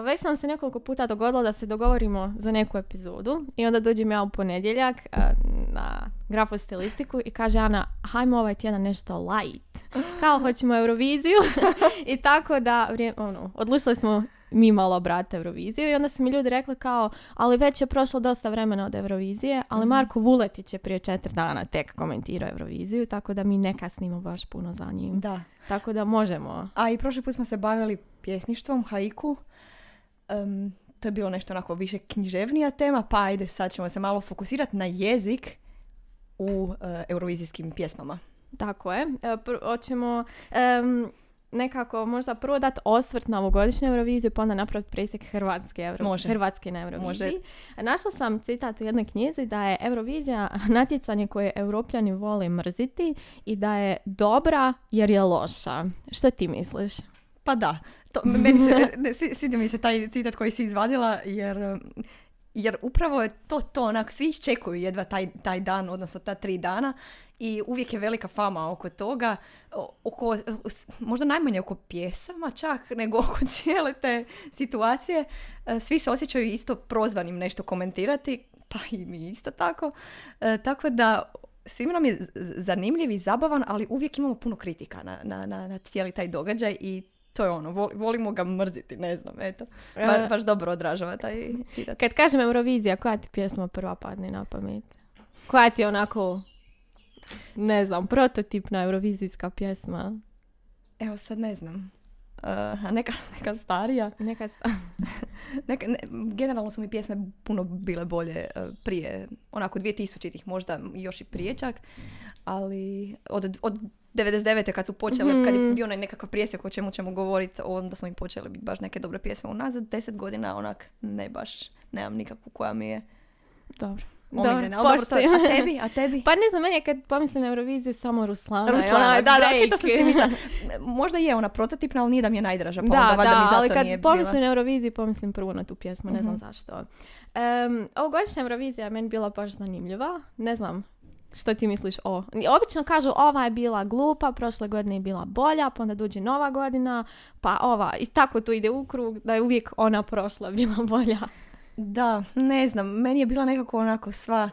već sam se nekoliko puta dogodilo da se dogovorimo za neku epizodu i onda dođem ja u ponedjeljak na grafostilistiku i kaže Ana, hajmo ovaj tjedan nešto light. Kao hoćemo Euroviziju i tako da ono, odlučili smo mi malo brate Euroviziju i onda su mi ljudi rekli kao, ali već je prošlo dosta vremena od Eurovizije, ali mm Marko Vuletić je prije četiri dana tek komentirao Euroviziju, tako da mi ne kasnimo baš puno za njim. Da. Tako da možemo. A i prošli put smo se bavili pjesništvom, haiku. Um, to je bilo nešto onako više književnija tema, pa ajde sad ćemo se malo fokusirati na jezik u uh, eurovizijskim pjesmama. Tako je. E, hoćemo nekako možda prvo dati osvrt na ovogodišnju Euroviziju, pa onda napraviti presjek Hrvatske, Euro... Hrvatske na Euroviziji. Može. Našla sam citat u jednoj knjizi da je Eurovizija natjecanje koje europljani vole mrziti i da je dobra jer je loša. Što ti misliš? Pa da, to, meni se, sviđa mi se taj citat koji si izvadila jer jer upravo je to to, onak, svi iščekuju jedva taj, taj dan, odnosno ta tri dana i uvijek je velika fama oko toga, oko, možda najmanje oko pjesama čak, nego oko cijele te situacije. E, svi se osjećaju isto prozvanim nešto komentirati, pa i mi isto tako. E, tako da svima nam je zanimljiv i zabavan, ali uvijek imamo puno kritika na, na, na, na cijeli taj događaj i to je ono, volimo ga mrziti, ne znam, eto. Ba, baš dobro odražava taj citat. Kad kažem Eurovizija, koja ti pjesma prva padne na pamet? Koja ti je onako, ne znam, prototipna eurovizijska pjesma? Evo sad ne znam. Uh, neka, neka starija. Neka neka, ne, generalno su mi pjesme puno bile bolje uh, prije, onako 2000-ih možda još i prije čak, ali od, od 99. kad su počele, mm kad je mhm. bio onaj nekakav prijesek o čemu ćemo govoriti, onda smo im počeli biti baš neke dobre pjesme. Unazad deset godina onak ne baš, nemam nikakvu koja mi je dobro. Dobro, dobro a tebi, a tebi? Pa ne znam, meni je kad pomislim na Euroviziju samo Ruslana. Ruslana, da, da, okay, to sam si. Možda je ona prototipna, ali nije da mi je najdraža, pa da, onda da, mi zato ali kad nije pomislim bila. na Euroviziju, pomislim prvo na tu pjesmu, ne znam mm-hmm. zašto. Um, ovogodišnja Eurovizija je meni bila baš zanimljiva, ne znam, što ti misliš o? Obično kažu ova je bila glupa, prošle godine je bila bolja, pa onda dođe nova godina, pa ova. I tako to ide u krug da je uvijek ona prošla bila bolja. Da, ne znam. Meni je bila nekako onako sva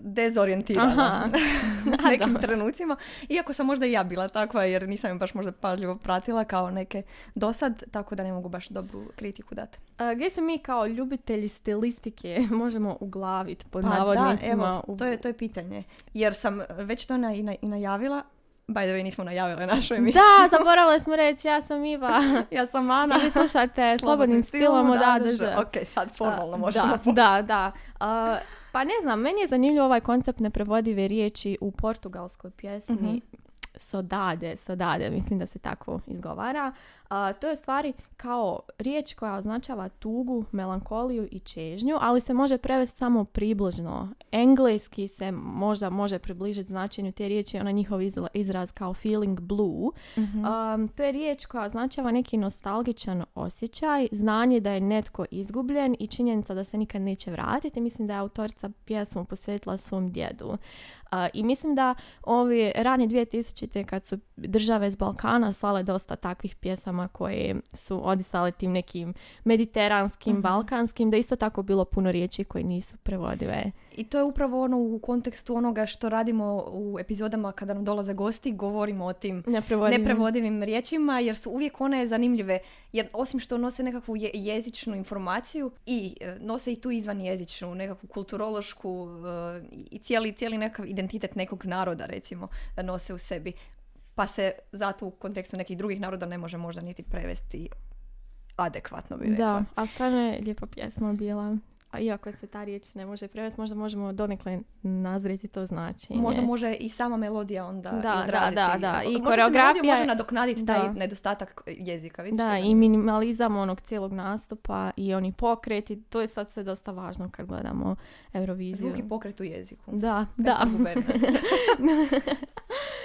dezorijentirana u nekim trenucima. Iako sam možda i ja bila takva jer nisam je baš možda pažljivo pratila kao neke dosad, tako da ne mogu baš dobru kritiku dati. A, gdje se mi kao ljubitelji stilistike možemo uglaviti pod pa navodnicima? Da, evo, to, je, to je pitanje. Jer sam već to na, i, na, i najavila, By the way, nismo najavile našu emisiju. Da, zaboravili smo reći, ja sam Iva. ja sam Ana. Vi slušate Slobodnim stilom od Ok, sad formalno možemo da, početi. Da, da. Pa ne znam, meni je zanimljiv ovaj koncept neprevodive riječi u portugalskoj pjesmi. mm Sodade, sodade, mislim da se tako izgovara. A, to je stvari kao riječ koja označava tugu, melankoliju i čežnju, ali se može prevesti samo približno. Engleski se možda može približiti značenju te riječi, ona njihov izraz kao feeling blue. mm to je riječ koja označava neki nostalgičan osjećaj, znanje da je netko izgubljen i činjenica da se nikad neće vratiti. Mislim da je autorica pjesmu posvetila svom djedu. I mislim da ovi rani 2000. kad su države iz Balkana slale dosta takvih pjesama koje su odisale tim nekim mediteranskim, mm balkanskim, da isto tako bilo puno riječi koje nisu prevodive. I to je upravo ono u kontekstu onoga što radimo u epizodama kada nam dolaze gosti, govorimo o tim neprevodivim, riječima, jer su uvijek one zanimljive, jer osim što nose nekakvu jezičnu informaciju i e, nose i tu izvan jezičnu, nekakvu kulturološku e, i cijeli, cijeli nekakav identitet nekog naroda, recimo, nose u sebi pa se zato u kontekstu nekih drugih naroda ne može možda niti prevesti adekvatno bi rekla. Da, a stvarno je lijepa pjesma bila. A iako se ta riječ ne može prevesti, možda možemo donekle nazriti to znači. Možda može i sama melodija onda da, odraziti. Da, da, da. I koreografija može nadoknaditi taj nedostatak jezika. Vidiš da, i minimalizam onog cijelog nastupa i oni pokreti. To je sad sve dosta važno kad gledamo Euroviziju. Zvuk i pokret u jeziku. Da, da.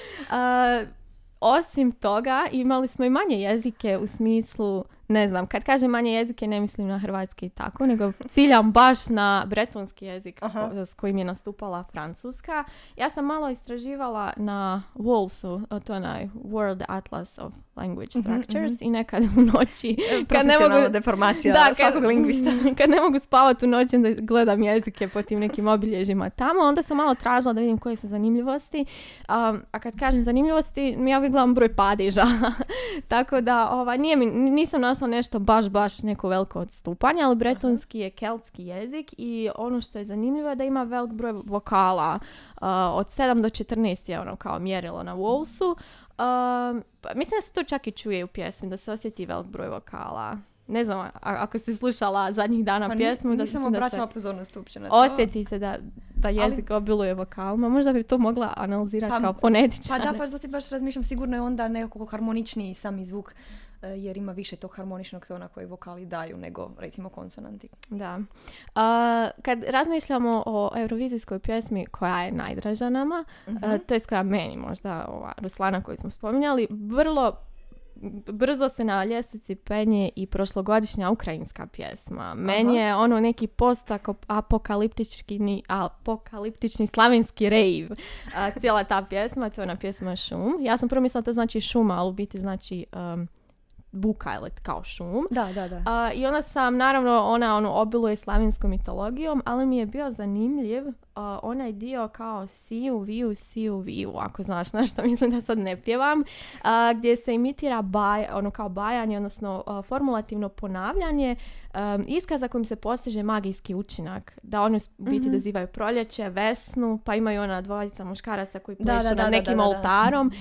osim toga imali smo i manje jezike u smislu ne znam, kad kažem manje jezike ne mislim na hrvatski i tako, nego ciljam baš na bretonski jezik Aha. s kojim je nastupala francuska. Ja sam malo istraživala na WALS-u, to je onaj World Atlas of Language Mhm, Structures i nekad u noći kad ne mogu deformacija da, svakog lingvista. kad ne mogu spavati u noći onda gledam jezike po tim nekim obilježjima tamo, onda sam malo tražila da vidim koje su zanimljivosti. Um, a kad kažem zanimljivosti, ja uvijek gledam broj padeža. Tako da ova, nije mi, nisam našla nešto baš, baš neko veliko odstupanje, ali bretonski je keltski jezik i ono što je zanimljivo je da ima velik broj vokala. Uh, od 7 do 14 je ono kao mjerilo na Wolsu. Um, pa mislim da se to čak i čuje u pjesmi, da se osjeti velik broj vokala. Ne znam, a- ako ste slušala zadnjih dana ni- pjesmu, da nisam obraćala pozornost uopće na to. osjeti se da, da jezik obiluje vokalima. Možda bi to mogla analizirati Pa- kao Pa fonetičar. da, pa zato baš razmišljam, sigurno je onda nekako harmoničniji sami zvuk, jer ima više tog harmoničnog tona koji vokali daju nego recimo konsonanti. Da. A, kad razmišljamo o eurovizijskoj pjesmi koja je najdraža nama, a, to je koja meni možda ova Ruslana koju smo spominjali, vrlo brzo se na ljestvici penje i prošlogodišnja ukrajinska pjesma. Meni je ono neki post-apokaliptični apokaliptični slavenski rave. A, cijela ta pjesma, to je ona pjesma Šum. Ja sam prvo mislila da to znači šuma, ali u biti znači um, buka ili kao šum. Da, da, da. A, I onda sam, naravno, ona ono, obiluje slavinskom mitologijom, ali mi je bio zanimljiv onaj dio kao siju, viju, siju, viju, ako znaš na što mislim da sad ne pjevam, gdje se imitira baj, ono kao bajanje, odnosno formulativno ponavljanje um, iskaza kojim se postiže magijski učinak. Da oni biti Mhm. dozivaju proljeće, vesnu, pa imaju ona dvojica muškaraca koji Da, plešu da, da, nad da, nekim da, da. oltarom.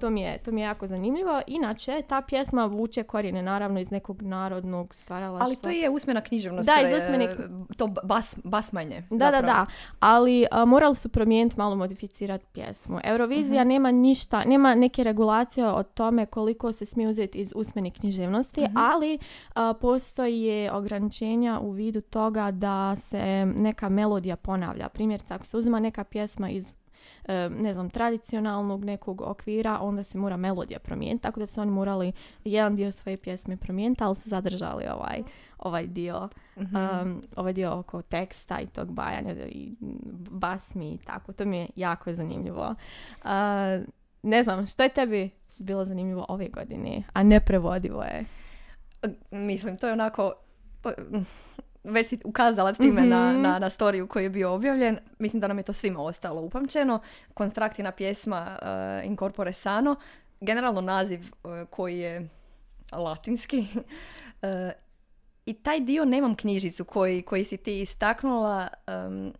To, mi je, to mi je jako zanimljivo. Inače, ta pjesma vuče korijene naravno iz nekog narodnog stvaralaštva. Ali to je usmena književnost. Da, iz usmene To bas, basmanje. Da, da, zapravo. da. Ali a, morali su promijeniti, malo modificirati pjesmu. Eurovizija Mhm. nema ništa, nema neke regulacije o tome koliko se smije uzeti iz usmene književnosti, Mhm. ali a, postoje ograničenja u vidu toga da se neka melodija ponavlja. Primjerice, ako se uzima neka pjesma iz ne znam, tradicionalnog nekog okvira, onda se mora melodija promijeniti, tako da su oni morali jedan dio svoje pjesme promijeniti, ali su zadržali ovaj, ovaj dio Mhm. um, ovaj dio oko teksta i tog bajanja i basmi i tako. To mi je jako zanimljivo. Uh, ne znam, što je tebi bilo zanimljivo ove godine, a neprevodivo je? Mislim, to je onako... Već si ukazala s time na, Mhm. na, na storiju koji je bio objavljen. Mislim da nam je to svima ostalo upamćeno. Konstraktina pjesma uh, Incorpore Sano. Generalno naziv uh, koji je latinski. Uh, I taj dio nemam knjižicu koji, koji si ti istaknula. um,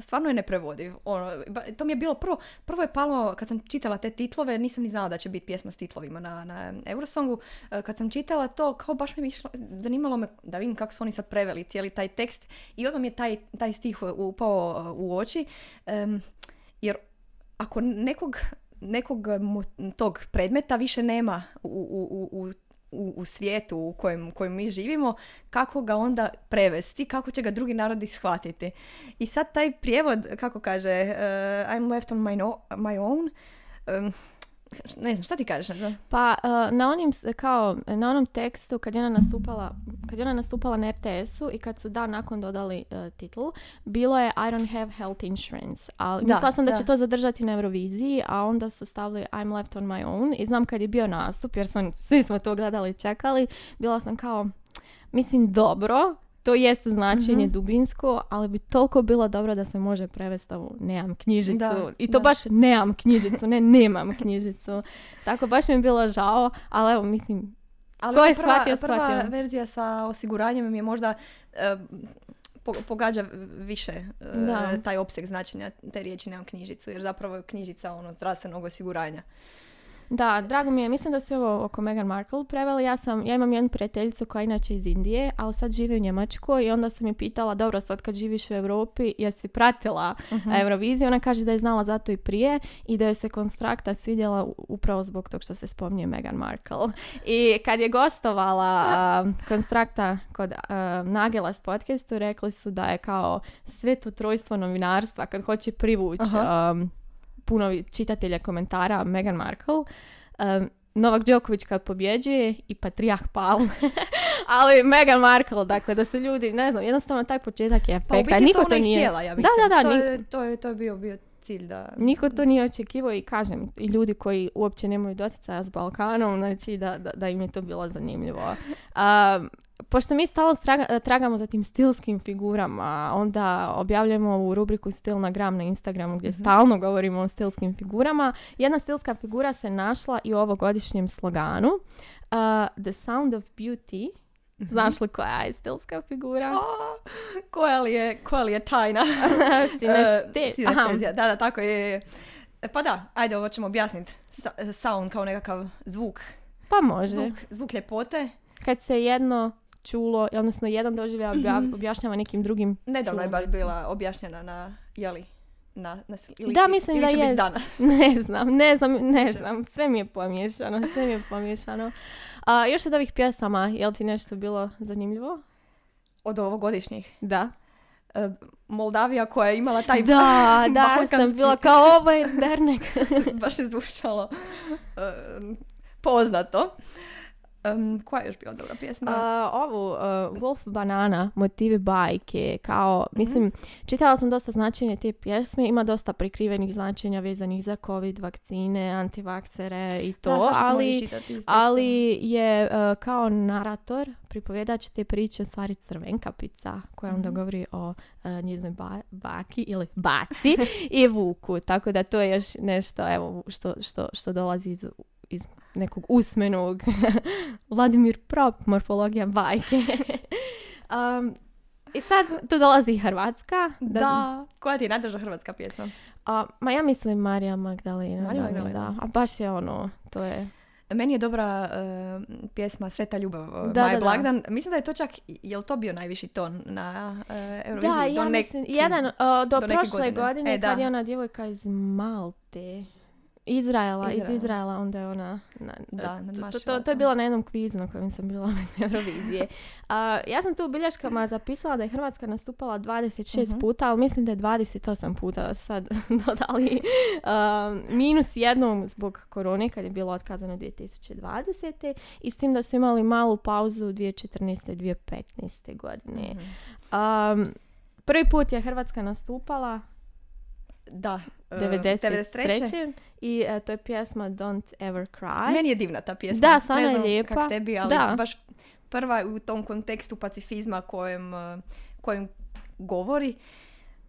stvarno je neprevodiv. Ono, to mi je bilo prvo, prvo je palo, kad sam čitala te titlove, nisam ni znala da će biti pjesma s titlovima na, na Eurosongu. E, Kad sam čitala to, kao baš mi je išlo, zanimalo me da vidim kako su oni sad preveli cijeli taj tekst i odmah mi je taj, taj stih upao uh, u oči. Em, jer ako nekog, nekog tog predmeta više nema u, u, u, u u, u svijetu u kojem, kojem mi živimo, kako ga onda prevesti, kako će ga drugi narodi shvatiti. I sad taj prijevod, kako kaže, uh, I'm left on my, no- my own, um, ne znam, šta ti kažeš? na to? Pa uh, na onim kao na onom tekstu kad je ona nastupala kad je ona nastupala na RTS-u i kad su dan nakon dodali uh, titl, bilo je I don't have health insurance. Ali Da, mislila sam da, da. će to zadržati na Euroviziji, a onda su stavili I'm left on my own i znam kad je bio nastup, jer sam, svi smo to gledali i čekali, bila sam kao, mislim dobro, to jest značenje Mhm. dubinsko, ali bi toliko bilo dobro da se može prevesti ovu nemam knjižicu. Da, I to da. baš nemam knjižicu, ne nemam knjižicu. Tako baš mi je bilo žao, ali evo mislim, Ali Ko je prva, shvatio, prva shvatio. verzija sa osiguranjem mi je možda e, po- pogađa više e, Da. taj opseg značenja te riječi nemam knjižicu, jer zapravo je knjižica ono zdravstvenog osiguranja. Da, drago mi je, mislim da se ovo oko Meghan Markle preveli. Ja, sam, ja imam jednu prijateljicu koja je inače iz Indije, ali sad živi u Njemačkoj i onda sam je pitala, dobro, sad kad živiš u Europi, jesi pratila Mhm. Euroviziju? Ona kaže da je znala zato i prije i da joj se konstrakta svidjela upravo zbog tog što se spominje Meghan Markle. I kad je gostovala a, konstrakta kod a, Nagela s podcastu, rekli su da je kao sveto trojstvo novinarstva kad hoće privući Aha. um, puno čitatelja komentara Meghan Markle, um, Novak Đoković kad pobjeđuje i Patrijah Paul. Ali Meghan Markle, dakle, da se ljudi, ne znam, jednostavno taj početak je Pa efekta. biti Niko to to nije... htjela, ja Da, mislim. da, da, To ni- je, to je, to je bio, bio cilj da... Niko to nije očekivao i kažem, i ljudi koji uopće nemaju doticaja s Balkanom, znači da, da, da im je to bilo zanimljivo. A, pošto mi stalno straga- tragamo za tim stilskim figurama, onda objavljujemo u rubriku Stil na gram na Instagramu gdje stalno govorimo o stilskim figurama. Jedna stilska figura se našla i u ovogodišnjem sloganu. A, the Sound of Beauty. Znaš li koja je stilska figura? A, koja, li je, koja li je tajna? E, sinestezija, Da, da, tako je. E, Pa da, ajde, ovo ćemo objasniti. Sa- sound kao nekakav zvuk. Pa može. Zvuk, zvuk ljepote. kad se jedno čulo, odnosno jedan doživljaj Mhm. objašnjava nekim drugim Nedavno je baš bila objašnjena na, jeli, na, na ili, Da, mislim ili da će biti jest. danas. Ne znam, ne znam, ne znam. Sve mi je pomiješano, sve mi je pomiješano. A, još od ovih pjesama, jel ti nešto bilo zanimljivo? Od ovogodišnjih. Da. E, Moldavija koja je imala taj... Da, da, sam bila kao ovo je dernek. baš je zvučalo e, poznato. Em, koja je još bila dobra pjesma? A, ovu, uh, Wolf Banana, motivi bajke, kao, mislim, čitala sam dosta značenja te pjesme, ima dosta prikrivenih značenja vezanih za covid, vakcine, antivaksere i to, Da, ali. Ali je e, kao narator, pripovjedač te priče u stvari Crvenkapica, koja onda Mhm. govori o e, njezinoj ba- baki ili baci i vuku. Tako da to je još nešto evo, što, što, što dolazi iz, iz nekog usmenog Vladimir Prop, morfologija bajke. Um, I sad tu dolazi Hrvatska. Da, koja ti je najdraža hrvatska pjesma? A, ma ja mislim Marija Magdalena. Marija da Magdalena. Da. A baš je ono, to je... Meni je dobra e, pjesma Sveta ljubav Da, Maje da, da. Blagdan. Mislim da je to čak, jel to bio najviši ton na e, Euroviziji? Da, Do ja nek- mislim, jedan, o, do, do prošle godine. godine, E, kad da. je ona djevojka iz Malte, Izraela, iz Izraela. Onda je ona... Na, Da, to- to, to, to je bilo na jednom kvizu na kojem sam bila iz Eurovizije. A, ja sam tu u bilješkama zapisala da je Hrvatska nastupala 26 Mhm. puta, ali mislim da je 28 puta sad dodali a, minus jednom zbog korone kad je bilo otkazano 2020. I s tim da su imali malu pauzu 2014. i 2015. godine. Mhm. Um, prvi put je Hrvatska nastupala Da. E, 93. I e, to je pjesma Don't Ever Cry. Meni je divna ta pjesma. Da, stvarno je lijepa. kak tebi, ali Da. baš prva u tom kontekstu pacifizma kojem, e, kojem govori.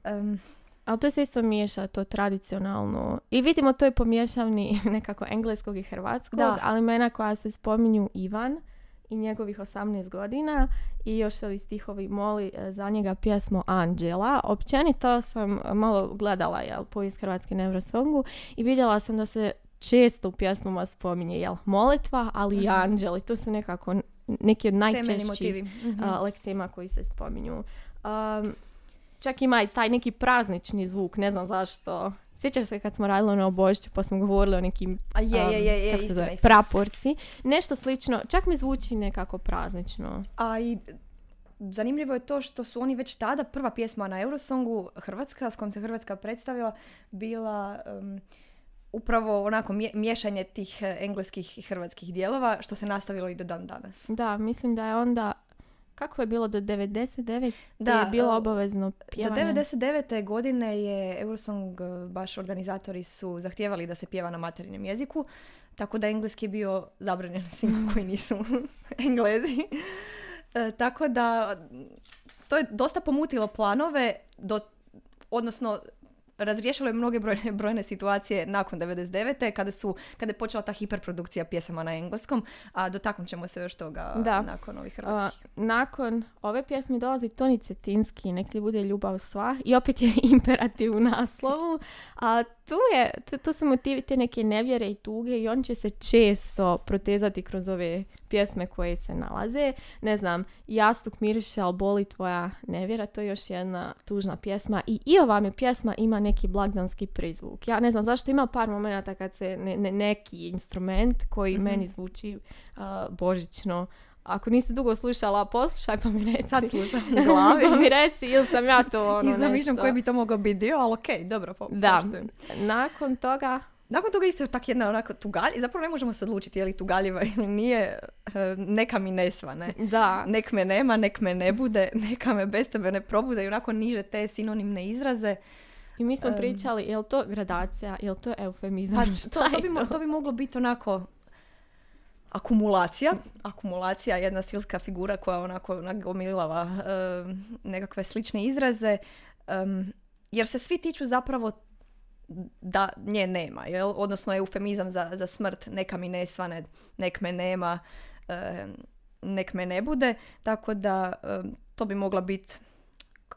Em, Ali to se isto miješa, to tradicionalno. I vidimo to je pomiješani nekako engleskog i hrvatskog, Da. ali imena koja se spominju Ivan i njegovih 18 godina i još ovi stihovi moli e, za njega pjesmo Anđela. Općenito sam malo gledala jel, povijest Hrvatske na Eurosongu i vidjela sam da se često u pjesmama spominje jel, molitva, ali i Mhm. anđeli. To su nekako neki od najčešćih motivi. Mhm. a, leksima koji se spominju. Um, čak ima i taj neki praznični zvuk, ne znam zašto. Sjećaš se kad smo radili ono o Božiću pa smo govorili o nekim A je, um, je, je, je, kako se zove, praporci. Nešto slično, čak mi zvuči nekako praznično. A i zanimljivo je to što su oni već tada, prva pjesma na Eurosongu, Hrvatska, s kojom se Hrvatska predstavila, bila em, upravo onako miješanje tih e, engleskih i hrvatskih dijelova, što se nastavilo i do dan danas. Da, mislim da je onda, kako je bilo do 99. Da, je bilo e, obavezno Do pjevanje. 99. godine je Eurosong, e, baš organizatori su zahtijevali da se pjeva na materinjem jeziku, tako da engleski je bio zabranjen svima koji nisu englezi. E, tako da to je dosta pomutilo planove, do, odnosno razriješilo je mnoge brojne, brojne situacije nakon 99. kada su kada je počela ta hiperprodukcija pjesama na engleskom, a dotaknut ćemo se još toga Da. nakon ovih A, hrvatskih. nakon ove pjesme dolazi Toni Cetinski, nek ti bude ljubav sva i opet je imperativ u naslovu, a tu, je, tu, tu su motivi te neke nevjere i tuge i on će se često protezati kroz ove pjesme koje se nalaze. Ne znam, Jastuk miriše, ali boli tvoja nevjera, to je još jedna tužna pjesma i i ova mi pjesma ima neki blagdanski prizvuk. Ja ne znam zašto ima par momenata kad se ne, ne- neki instrument koji Mhm. meni zvuči a, božićno. Ako nisi dugo slušala, poslušaj pa mi reci. Sad slušam u glavi. pa mi reci ili sam ja to ono I zamišljam koji bi to mogao biti dio, ali okej, dobro, po, Da. poštujem. Nakon toga nakon toga isto tak jedna onako tugalj, zapravo ne možemo se odlučiti je li tugaljiva ili nije, e, neka mi ne svane. Da. Nek me nema, nek me ne bude, neka me bez tebe ne probude i onako niže te sinonimne izraze. I mi smo pričali, je li to gradacija, je li to eufemizam? Pa Šta to, bi, to bi moglo biti onako akumulacija. Akumulacija je jedna stilska figura koja onako nagomilava nekakve slične izraze. jer se svi tiču zapravo da nje nema, jel? Odnosno eufemizam za, za smrt, neka mi ne svane, nek me nema, em, nek me ne bude. Tako da to bi mogla biti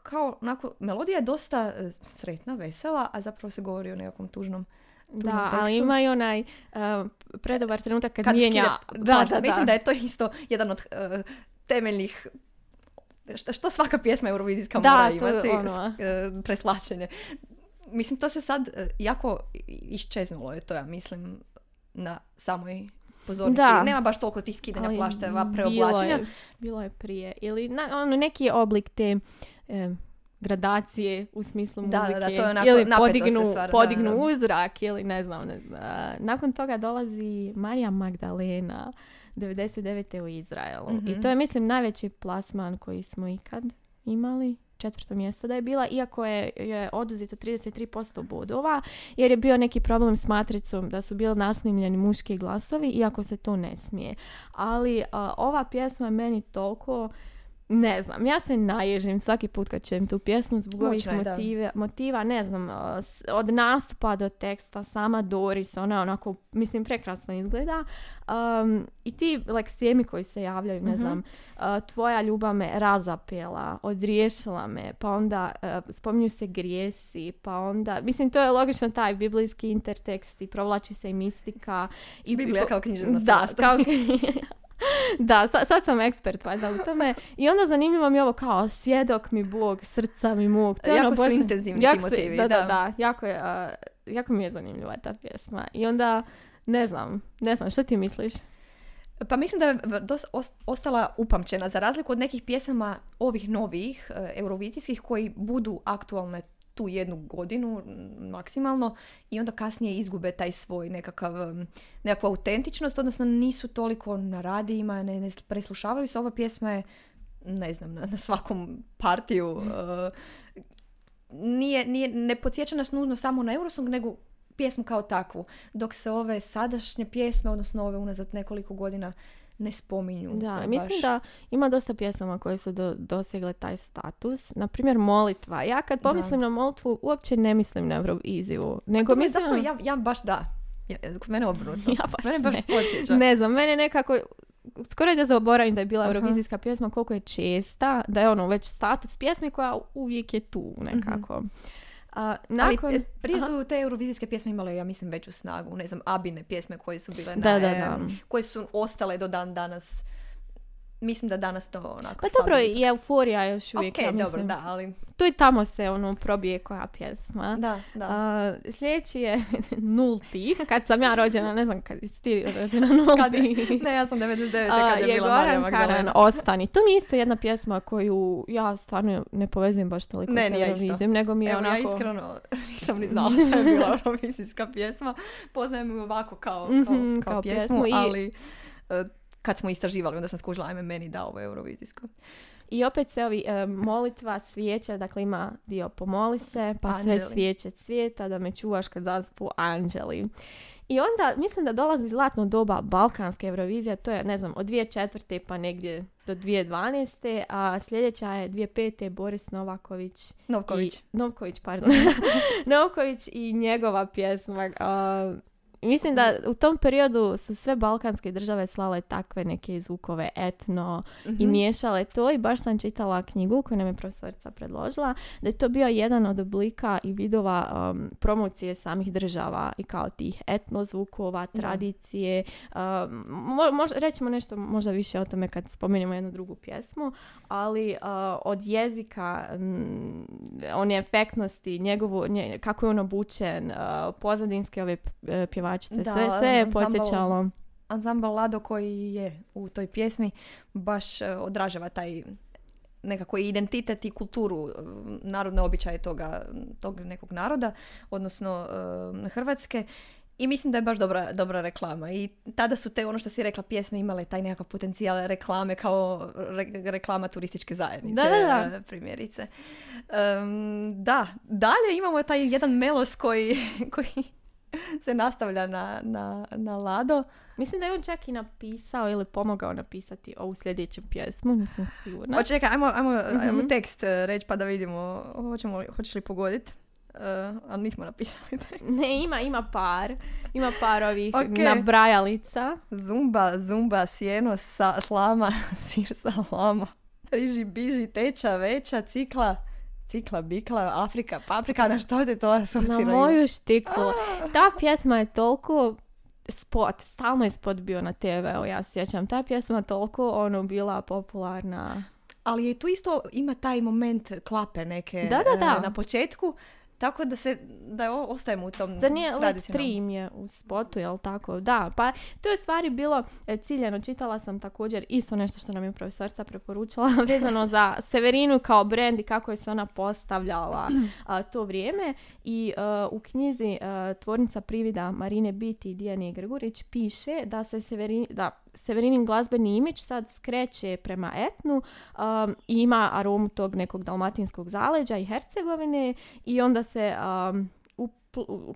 kao onako, melodija je dosta e, sretna, vesela, a zapravo se govori o nekakvom tužnom Da, ali ima i onaj uh, predobar trenutak kad, kad mijenja... skida da, plaća. da, Mislim da. da je to isto jedan od eh, temeljnih što, što svaka pjesma eurovizijska Da, mora to imati, ono. s- eh, preslačenje. Mislim, to se sad eh, jako iščeznulo je to, ja mislim, na samoj pozornici. Da. Nema baš toliko tih skidanja plašteva, bilo preoblačenja. je, bilo je prije. Ili na, ono, neki oblik te e, gradacije u smislu Da, muzike. da, da, to je onako ili podignu, stvara, da, podignu da. uzrak ili ne znam. Ne, a, nakon toga dolazi Marija Magdalena 99. u Izraelu. I Mhm. to je, mislim, najveći plasman koji smo ikad imali četvrto mjesto da je bila, iako je, je oduzeto 33% bodova, jer je bio neki problem s matricom da su bili nasnimljeni muški glasovi, iako se to ne smije. Ali a, ova pjesma je meni toliko ne znam, ja se naježim svaki put kad čujem tu pjesmu zbog ovih motive, motiva, ne znam, s- od nastupa do teksta, sama Doris, ona onako, mislim, prekrasno izgleda. Um, I ti leksijemi koji se javljaju, ne Mhm. znam, a, tvoja ljubav me razapela, odriješila me, pa onda a, spominju se grijesi, pa onda, mislim, to je logično taj biblijski intertekst i provlači se i mistika. I Biblija po- kao književnost Da, kao Da, sa- sad sam ekspert valjda u tome. I onda zanimljivo mi je ovo kao svjedok mi Bog, srca mi muk. To je Jako ono su baš- intenzivni ti jako se- motivi, Da, da, da. da. Jako, je, a, jako mi je zanimljiva ta pjesma. I onda, ne znam, ne znam, što ti misliš? Pa mislim da je dos- os- ostala upamćena za razliku od nekih pjesama ovih novih e, eurovizijskih koji budu aktualne tu jednu godinu maksimalno i onda kasnije izgube taj svoj nekakav nekakvu autentičnost, odnosno nisu toliko na radijima, ne, ne preslušavaju se. Ova pjesma je ne znam, na, na svakom partiju e, nije, nije, ne podsjeća nas nužno samo na Eurosong, nego pjesmu kao takvu. Dok se ove sadašnje pjesme, odnosno ove unazad nekoliko godina, ne spominju. Da, baš. mislim da ima dosta pjesama koje su do, dosegle taj status. Na primjer, molitva. Ja kad Da. pomislim na molitvu, uopće ne mislim na Euroviziju. Nego To mi je mislim... zapravo, ja, ja baš da. Ja, kod mene obrnuto. Ja baš mene baš ne. znam, mene nekako, skoro da zaboravim da je bila eurovizijska pjesma, koliko je česta, da je ono već status pjesme koja uvijek je tu nekako. A, nakon... Ali e, prije Aha. su te eurovizijske pjesme imale, ja mislim, veću snagu. Ne znam, Abine pjesme koje su bile na Da, da, da. koje su ostale do dan danas. Mislim da danas to onako... Pa dobro, i euforija još uvijek, Ok, ja dobro, da, ali... Tu i tamo se ono probije koja pjesma. Da, da. A, sljedeći je nulti, kad sam ja rođena, ne znam kad si ti rođena nulti. Kad je- ne, ja sam 99. A, kad je, je bila Marija Goran Karan, Magdalena. Ostani. To mi je isto jedna pjesma koju ja stvarno ne povezujem baš toliko Ne, s ni ja isto. Eurovizijom, nego mi je Evo, onako... ja iskreno nisam ni znala da je bila eurovizijska pjesma. Poznajem ju ovako kao, kao, Mhm, kao, kao pjesmu, pjesmu i- ali e, kad smo istraživali, onda sam skužila, ajme, meni da ovo je eurovizijsko. I opet se ovi e, molitva, svijeća, dakle ima dio pomoli se, pa sve Anđeli. svijeće svijeta da me čuvaš kad zaspu anđeli. I onda mislim da dolazi zlatno doba Balkanske Eurovizije, to je ne znam od 2004. pa negdje do 2012. A sljedeća je 2005. Boris Novaković Novković. I, Novković, pardon. Novković i njegova pjesma. a, mislim da u tom periodu su sve balkanske države slale takve neke zvukove etno i Mhm. miješale to i baš sam čitala knjigu koju nam je profesorica predložila da je to bio jedan od oblika i vidova um, promocije samih država i kao tih etno zvukova, tradicije. Um, mo- mož- rećemo nešto možda više o tome kad spomenemo jednu drugu pjesmu, ali uh, od jezika, mm, one efektnosti, njegovu, nje- kako je on obučen, uh, pozadinske ove p- pjevačice, Da, sve, sve je podsjećalo. Ansambl Lado koji je u toj pjesmi baš e, odražava taj nekako identitet i kulturu, e, narodne običaje toga, tog nekog naroda, odnosno e, Hrvatske. I mislim da je baš dobra, dobra reklama. I tada su te, ono što si rekla, pjesme imale taj nekakav potencijal reklame kao re- reklama turističke zajednice. Da, da, da. Primjerice. Em, da, dalje imamo taj jedan melos koji, koji se nastavlja na, na, na Lado. Mislim da je on čak i napisao ili pomogao napisati ovu sljedeću pjesmu, nisam sigurna. O, čekaj, ajmo, ajmo, ajmo Mhm. tekst e, reći pa da vidimo hoćemo, li- hoćeš li pogoditi. ali nismo napisali tekst. Ne, ima, ima par. Ima par ovih Ok. nabrajalica. Zumba, zumba, sjeno, sa, slama, sir salama, riži, biži, teča, veća, cikla, cikla, bikla, Afrika, paprika, na što te to Na asocira? moju štiklu. Ta pjesma je toliko spot, stalno je spot bio na TV-u, ja sjećam. Ta pjesma toliko ono bila popularna. Ali je tu isto ima taj moment klape neke Da, da, da. e, na početku, tako da se, da ostajemo u tom Zar nije Let tradicionalnom. 3 im je u spotu, jel tako? Da, pa to je u stvari bilo e, ciljano. Čitala sam također isto nešto što nam je profesorica preporučila vezano za Severinu kao brand i kako je se ona postavljala a, to vrijeme. I e, u knjizi e, Tvornica privida Marine Biti i Dijane Grgurić piše da se Severin, da Severinin glazbeni imidž sad skreće prema etnu um, i ima aromu tog nekog dalmatinskog zaleđa i Hercegovine i onda se um,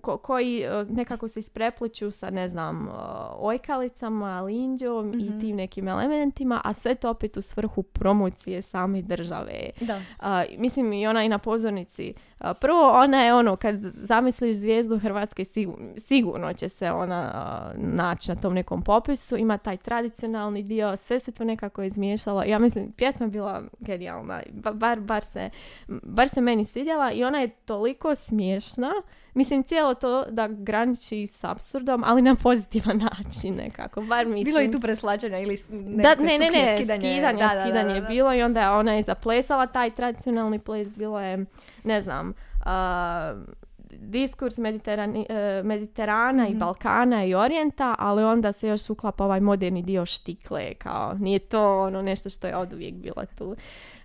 ko- koji uh, nekako se isprepliču sa ne znam uh, ojkalicama, linđom i tim nekim elementima, a sve to opet u svrhu promocije same države. Da. A, mislim i ona i na pozornici. Prvo, ona je ono, kad zamisliš zvijezdu Hrvatske, sigu- sigurno će se ona naći na tom nekom popisu. Ima taj tradicionalni dio, sve se to nekako izmiješalo. Ja mislim, pjesma je bila genijalna. Ba- bar, bar, se, bar se meni svidjela i ona je toliko smiješna. Mislim, cijelo to da graniči s apsurdom, ali na pozitivan način nekako. Bar mislim. Bilo je i tu preslađanja ili Da, ne, ne, ne, skidanje. skidanje, Da, da, da, skidanje da, je bilo i onda je ona je zaplesala taj tradicionalni ples, bilo je, ne znam, a, diskurs Mediterani, e, Mediterana Mhm. i Balkana i Orijenta, ali onda se još uklapa ovaj moderni dio štikle, kao nije to ono nešto što je oduvijek bilo tu.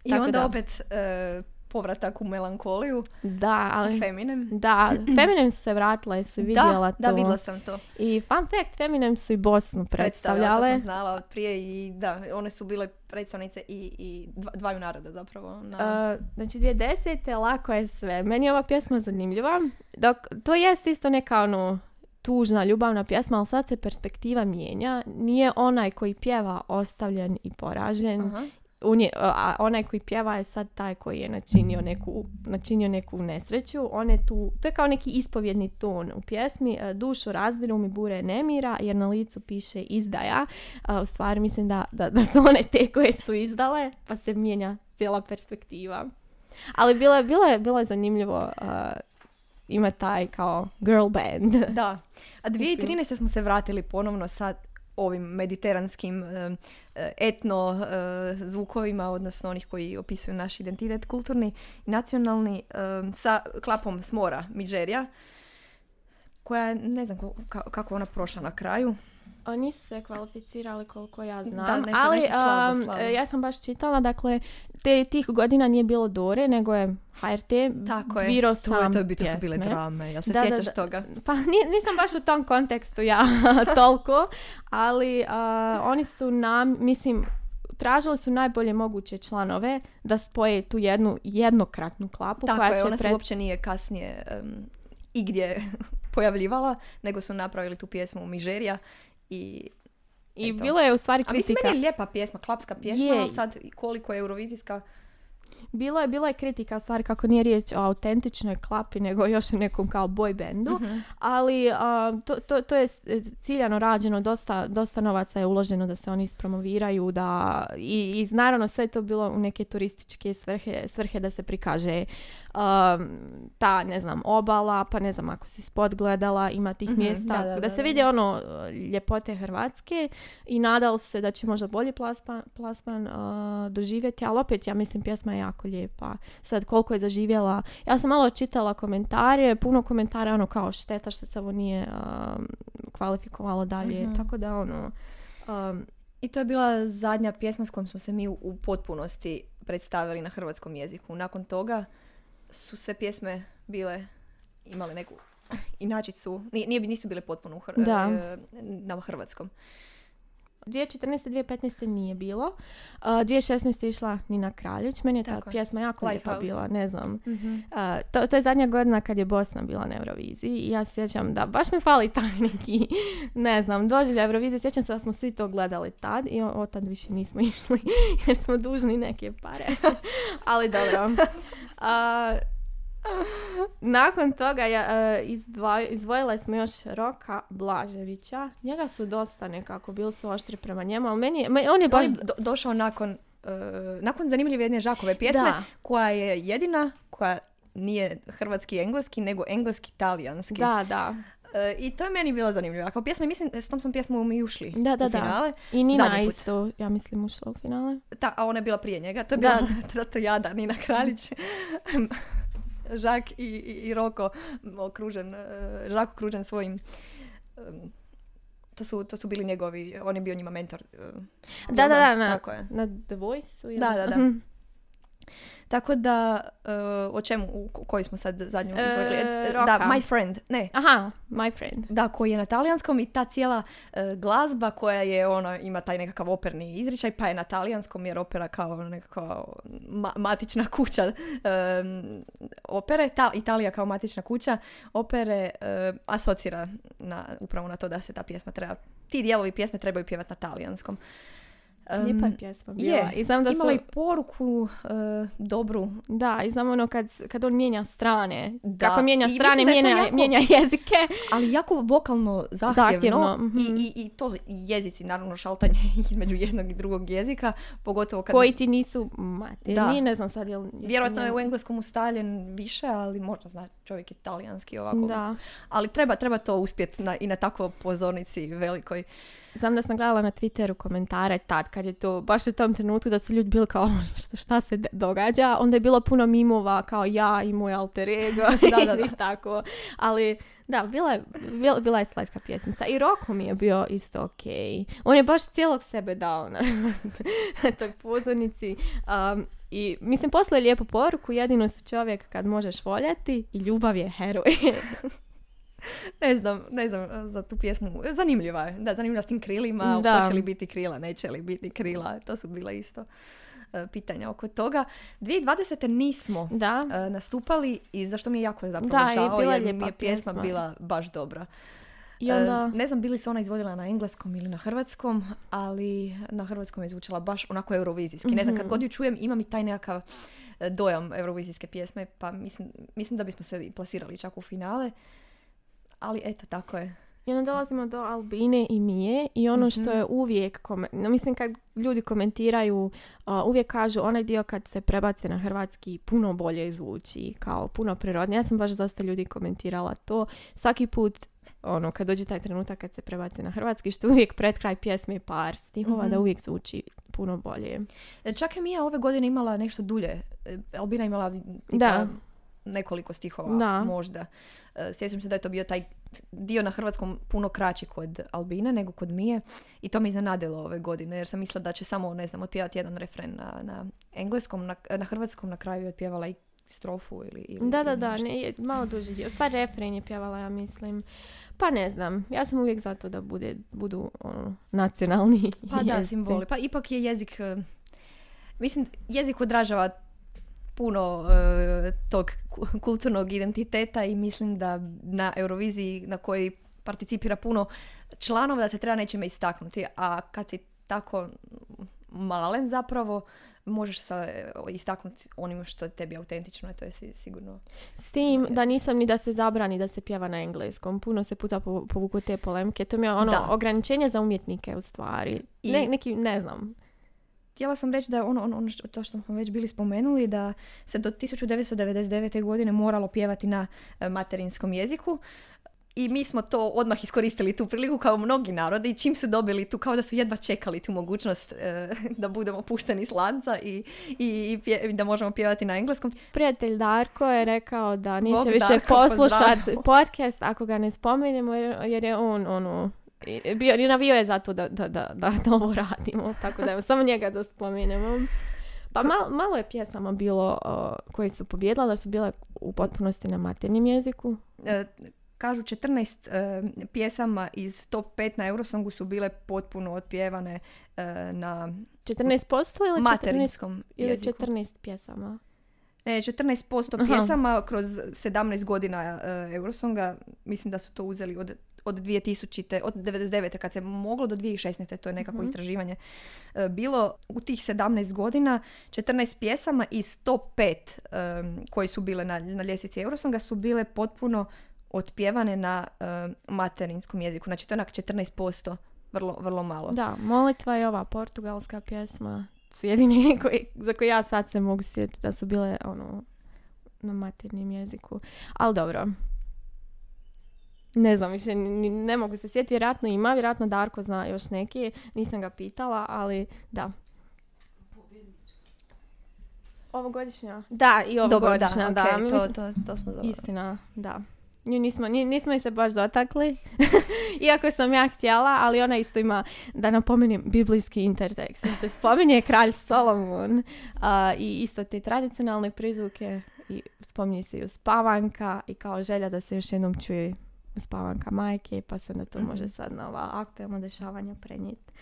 I Tako onda da. opet e, povratak u melankoliju Da, sa ali... Feminem. Da, Feminem se vratila i su vidjela Da, to. da, vidjela sam to. I fun fact, Feminem su i Bosnu Predstavljala, to predstavljale. sam znala prije i da, one su bile predstavnice i, i dva, dvaju naroda zapravo. Na... Uh, znači 2010. lako je sve. Meni je ova pjesma zanimljiva. Dok to jest isto neka ono tužna ljubavna pjesma, ali sad se perspektiva mijenja. Nije onaj koji pjeva ostavljen i poražen. Aha. On je- a onaj koji pjeva je sad taj koji je načinio neku, načinio neku nesreću. On je tu, to je kao neki ispovjedni ton u pjesmi. E, Dušu razdiru mi bure nemira jer na licu piše izdaja. A, u stvari mislim da, da, da su one te koje su izdale pa se mijenja cijela perspektiva. Ali bilo je, bilo je, bilo je zanimljivo a, ima taj kao girl band. Da. A 2013. smo se vratili ponovno sa ovim mediteranskim e, e, etno e, zvukovima, odnosno onih koji opisuju naš identitet kulturni i nacionalni, sa klapom mora Miđerija, koja je, ne znam ko- ka- kako ona prošla na kraju. Nisu se kvalificirali koliko ja znam, Da, nešto- ali nešto slabo, um, slabo. e, ja sam baš čitala, dakle, te, tih godina nije bilo Dore, nego je HRT Tako je. birao to, je, to, je, bi- to su bile drame, jel se Da, da, sjećaš da. toga? Pa ni- nisam baš u tom kontekstu ja toliko, ali a, oni su nam, mislim, tražili su najbolje moguće članove da spoje tu jednu jednokratnu klapu Tako koja je, će ona se pred- uopće nije kasnije em, igdje pojavljivala, nego su napravili tu pjesmu Mižerija i I eto. bilo je u stvari A mislim, kritika. meni je lijepa pjesma, klapska pjesma, Je. ali sad koliko je eurovizijska, Bilo je, bilo je kritika u stvari kako nije riječ o autentičnoj klapi nego još o nekom kao boy bandu, Mhm. ali a, to, to, to je ciljano rađeno, dosta, dosta novaca je uloženo da se oni ispromoviraju, da i, i naravno sve je to bilo u neke turističke svrhe, svrhe da se prikaže um, ta, ne znam, obala, pa ne znam ako si spot gledala, ima tih Mhm, mjesta, da, da, da, da, se vidi ono ljepote Hrvatske i nadali su se da će možda bolji plasman, plasman uh, doživjeti, ali opet ja mislim pjesma je jako lijepa. Sad koliko je zaživjela, ja sam malo čitala komentare, puno komentara ono kao šteta što se ovo nije um, kvalifikovalo dalje, Mhm. tako da ono... um, I to je bila zadnja pjesma s kojom smo se mi u, u potpunosti predstavili na hrvatskom jeziku. Nakon toga su sve pjesme bile, imale neku inačicu, nije, nije- nisu bile potpuno u Hr- Da. e, na hrvatskom. 2014. 2015. nije bilo. Uh, 2016. je išla Nina Kraljić. Meni je ta Tako je. pjesma jako lijepa bila, ne znam. Uh, to, to je zadnja godina kad je Bosna bila na Euroviziji i ja se sjećam da baš mi fali taj neki, ne znam, doživlja Eurovizije. Sjećam se da smo svi to gledali tad i od tad više nismo išli jer smo dužni neke pare. Ali dobro. Uh, nakon toga ja, e, izdvojile smo još Roka Blaževića. Njega su dosta nekako bili su oštri prema njemu, ali meni, je- on je baš... On je do- došao nakon, e, nakon zanimljive jedne Žakove pjesme, Da. koja je jedina koja nije hrvatski engleski, nego engleski talijanski. Da, da. E, I to je meni bilo zanimljivo. Kao pjesma, mislim, s tom smo pjesmom i ušli Da, da, u da. finale. I Nina isto, ja mislim, ušla u finale. Ta, a ona je bila prije njega. To je Da. bila da. jada Nina Kraljić. Žak i, i, i Roko okružen, e, Žak okružen svojim to su, to su bili njegovi, on je bio njima mentor. e, Da, da, da, na, Tako je. na The Voice-u. Da, da, da. Tako da, e, o čemu, u ko- koji smo sad zadnju E, izvojili? E. Da, My Friend, ne. Aha, My Friend. Da, koji je na talijanskom i ta cijela e, glazba koja je, ono, ima taj nekakav operni izričaj, pa je na talijanskom jer opera kao nekakva ma- matična kuća em, opere, ta, Italija kao matična kuća opere e, asocira na, upravo na to da se ta pjesma treba, ti dijelovi pjesme trebaju pjevati na talijanskom. Em, Lijepa je pjesma bila. je. I znam da su... Imala i poruku e, dobru. Da, i znam ono kad, kad on mijenja strane. Da. Kako mijenja I strane, je mijenja, jako- mijenja jezike. ali jako vokalno zahtjevno, Zahtjevno, mhm. I, i, i to jezici, naravno šaltanje između jednog i drugog jezika, pogotovo kad... Koji ti nisu materni, ne znam sad jel... Vjerojatno je u engleskom ustaljen više, ali možda zna čovjek je talijanski ovako. Da. Ali treba, treba to uspjeti na, i na takvoj pozornici velikoj. Znam da sam gledala na Twitteru komentare tad kad je to, baš u tom trenutku da su ljudi bili kao šta, šta se događa, onda je bilo puno mimova kao ja i moj alter ego Da, da, da. i tako. Ali da, bila je, bila, bila je slatka pjesmica. I Roko mi je bio isto ok. On je baš cijelog sebe dao na, na toj pozornici. Um, I mislim, poslije lijepu poruku, jedino si čovjek kad možeš voljeti i ljubav je heroj. Ne znam, ne znam e, za tu pjesmu. Zanimljiva je. Da, zanimljiva s tim krilima. Da. Hoće li biti krila, neće li biti krila. To su bila isto e, pitanja oko toga. 2020. nismo da. e, nastupali i zašto mi je jako zapravo Da, žao bila je jer mi je pjesma pjesma. bila baš dobra. I onda... Ne znam bili se ona izvodila na engleskom ili na hrvatskom, ali na hrvatskom je zvučala baš onako eurovizijski. Ne znam, kad Mhm. god ju čujem imam i taj nekakav dojam eurovizijske pjesme, pa mislim, mislim da bismo se i plasirali čak u finale. Ali eto, tako je. I onda dolazimo do Albine i Mije i ono što Mhm. je uvijek, kome- no, mislim kad ljudi komentiraju, a, uvijek kažu onaj dio kad se prebace na hrvatski puno bolje zvuči, kao puno prirodnije. Ja sam baš dosta ljudi komentirala to. Svaki put ono, kad dođe taj trenutak kad se prebace na hrvatski, što je uvijek pred kraj pjesme par stihova, Mhm. da uvijek zvuči puno bolje. E, Čak je Mija ove godine imala nešto dulje. E, Albina imala tipa Da. Nekoliko stihova Da. možda. E, Sjećam se da je to bio taj dio na hrvatskom puno kraći kod Albine nego kod Mije i to me iznenadilo ove godine jer sam mislila da će samo, ne znam, otpjevati jedan refren na, na engleskom, na, na hrvatskom na kraju je otpjevala i strofu ili, ili Da, da, ili da, ne, je malo duži dio. Stvar refren je pjevala, ja mislim. Pa ne znam, ja sam uvijek zato da bude, budu ono, nacionalni Pa da, jezici. simboli. Pa ipak je jezik, e, mislim, jezik odražava puno e, tog ku- kulturnog identiteta i mislim da na Euroviziji na kojoj participira puno članova da se treba nečime istaknuti, a kad si tako malen zapravo možeš se e, istaknuti onim što je tebi autentično, to je si- sigurno. S tim da nisam ni da se zabrani da se pjeva na engleskom. Puno se puta povu- povuku te polemke. To mi je ono Da. ograničenje za umjetnike u stvari. I- Ne, neki, ne znam. Htjela sam reći da ono, ono, ono što, to što smo već bili spomenuli, da se do 1999. godine moralo pjevati na e, materinskom jeziku. I mi smo to odmah iskoristili tu priliku kao mnogi narodi i čim su dobili tu, kao da su jedva čekali tu mogućnost e, da budemo pušteni s lanca i, i, i pje- da možemo pjevati na engleskom. Prijatelj Darko je rekao da neće Bog više poslušati podcast ako ga ne spomenemo jer, je on ono bio, navio je zato da, da, da, da, da ovo radimo. Tako da evo, samo njega da spomenemo. Pa malo, malo je pjesama bilo uh, koje su pobjedila, da su bile u potpunosti na maternjem jeziku. E, kažu 14 e, pjesama iz top 5 na Eurosongu su bile potpuno otpjevane e, na 14% ili 14, materinskom ili jeziku. 14 pjesama? Ne, 14% Aha. pjesama kroz 17 godina e, Eurosonga. Mislim da su to uzeli od, od 2000. od 99. kad se moglo do 2016. To je nekako Mhm. istraživanje e, bilo. U tih 17 godina 14 pjesama iz top 5 e, koji su bile na, na ljestvici Eurosonga su bile potpuno otpjevane na e, materinskom jeziku. Znači to je onak 14%. Vrlo, vrlo malo. Da, molitva i ova portugalska pjesma su jedine koji, za koje ja sad se mogu sjetiti da su bile ono, na maternim jeziku. Ali dobro. Ne znam, više ni- ne mogu se sjetiti, vjerojatno ima, vjerojatno Darko zna još neki, nisam ga pitala, ali da. Ovogodišnja? Da, i ovogodišnja, da. okej, Mi to, to, to smo završili. Istina, da. Nju nismo, ni- nismo je se baš dotakli, iako sam ja htjela, ali ona isto ima, da napomenem, biblijski intertekst. Se spominje kralj Solomon a, i isto te tradicionalne prizvuke i spominje se i uspavanka i kao želja da se još jednom čuje uspavanka majke, pa se onda to Mhm. može sad na ova aktualna dešavanja prenijeti.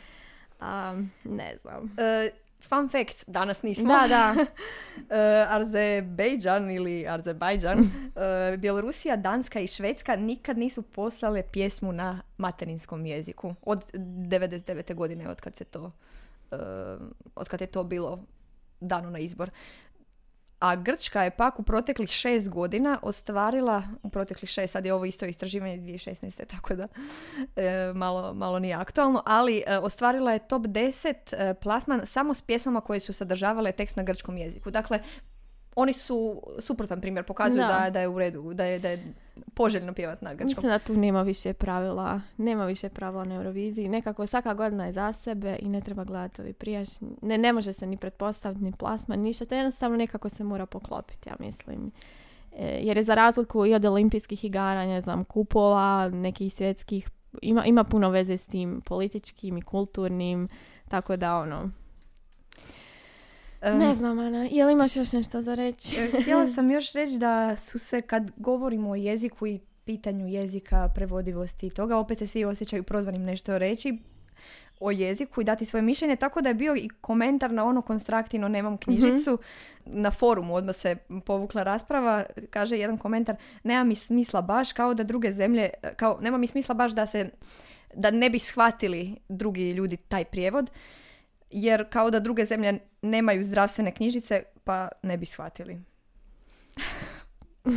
A, ne znam. E, fun fact, danas nismo. Da, da. E, Azerbejdžan ili Azerbajdžan, e, Bjelorusija, Danska i Švedska nikad nisu poslale pjesmu na materinskom jeziku. Od 99. godine, od kad se to, od kad je to bilo dano na izbor. A Grčka je pak u proteklih šest godina ostvarila, u proteklih šest, sad je ovo isto istraživanje 2016. tako da e, malo, malo nije aktualno, ali e, ostvarila je top 10 e, plasman samo s pjesmama koje su sadržavale tekst na grčkom jeziku. Dakle, oni su suprotan primjer, pokazuju Da. da, da je u redu, da je, da je poželjno pjevati na grčkom. Mislim da tu nema više pravila, nema više pravila na Euroviziji. Nekako svaka godina je za sebe i ne treba gledati ovi prijašnji. Ne, ne može se ni pretpostaviti, ni plasman, ništa. To jednostavno nekako se mora poklopiti, ja mislim. E, jer je za razliku i od olimpijskih igara, ne znam, kupova, nekih svjetskih, ima, ima puno veze s tim političkim i kulturnim, tako da ono... Em, Ne znam, Ana, je li imaš još nešto za reći? E, Htjela sam još reći da su se kad govorimo o jeziku i pitanju jezika, prevodivosti i toga, opet se svi osjećaju prozvanim nešto reći o jeziku i dati svoje mišljenje, tako da je bio i komentar na ono konstraktino nemam knjižicu. Na forumu odmah se povukla rasprava, kaže jedan komentar, nema mi smisla baš kao da druge zemlje, kao nema mi smisla baš da se da ne bi shvatili drugi ljudi taj prijevod, jer kao da druge zemlje nemaju zdravstvene knjižice, pa ne bi shvatili.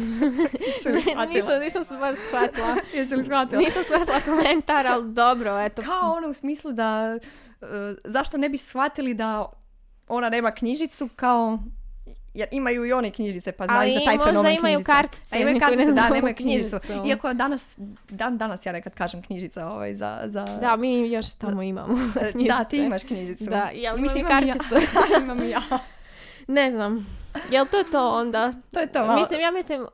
Nisam, nisam se baš shvatila. Jesi li shvatila? Nisam shvatila komentar, ali dobro, eto. Kao ono u smislu da e, zašto ne bi shvatili da ona nema knjižicu kao jer imaju i oni knjižice, pa znaju Ali za taj fenomen imaju knjižica. kartice, A imaju kartice, da, nemaju knjižicu. knjižicu. Iako danas, dan danas ja nekad kažem knjižica ovaj, za... za Da, mi još tamo imamo E, da, knjižice. ti imaš knjižicu. Da, jel Mislim, imam i ja. karticu? imam ja. Ne znam. Jel to to onda? To je to malo. Mislim, ja mislim,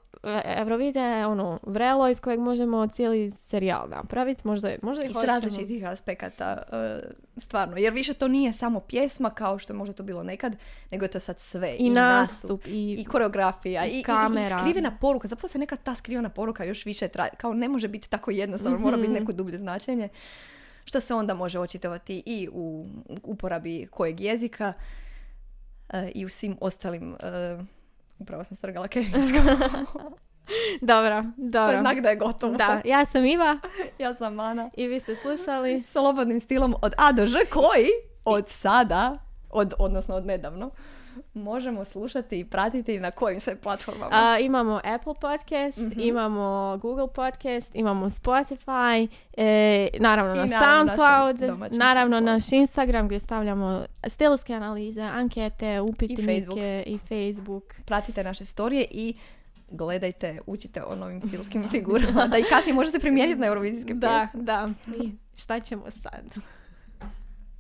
Eurovizija je ono vrelo iz kojeg možemo cijeli serijal napraviti. Možda, možda i iz različitih aspekata, e, stvarno. Jer više to nije samo pjesma kao što je možda to bilo nekad, nego je to sad sve. I, nastup, i, i koreografija, i i, i, kamera. i skrivena poruka. Zapravo se nekad ta skrivena poruka još više traje. Kao ne može biti tako jednostavno, mora biti Mhm. neko dublje značenje. Što se onda može očitovati i u uporabi kojeg jezika e, i u svim ostalim... upravo sam strgala kemijsku. Dobro, to je dobro. znak da je gotovo. Da, ja sam Iva ja sam Ana. i vi ste slušali. Slobodnim stilom od A do Ž koji od sada, od, odnosno od nedavno, možemo slušati i pratiti na kojim sve platformama. A, imamo Apple Podcast, Mhm. imamo Google Podcast, imamo Spotify, e, naravno I na SoundCloud, naravno SoundCloudu. naš Instagram gdje stavljamo stilske analize, ankete, upitnike Facebook. i Facebook. Pratite naše storije i gledajte, učite o novim stilskim figurama, da i kasnije možete primijeniti na eurovizijske Da, pjesme. da. I šta ćemo sad?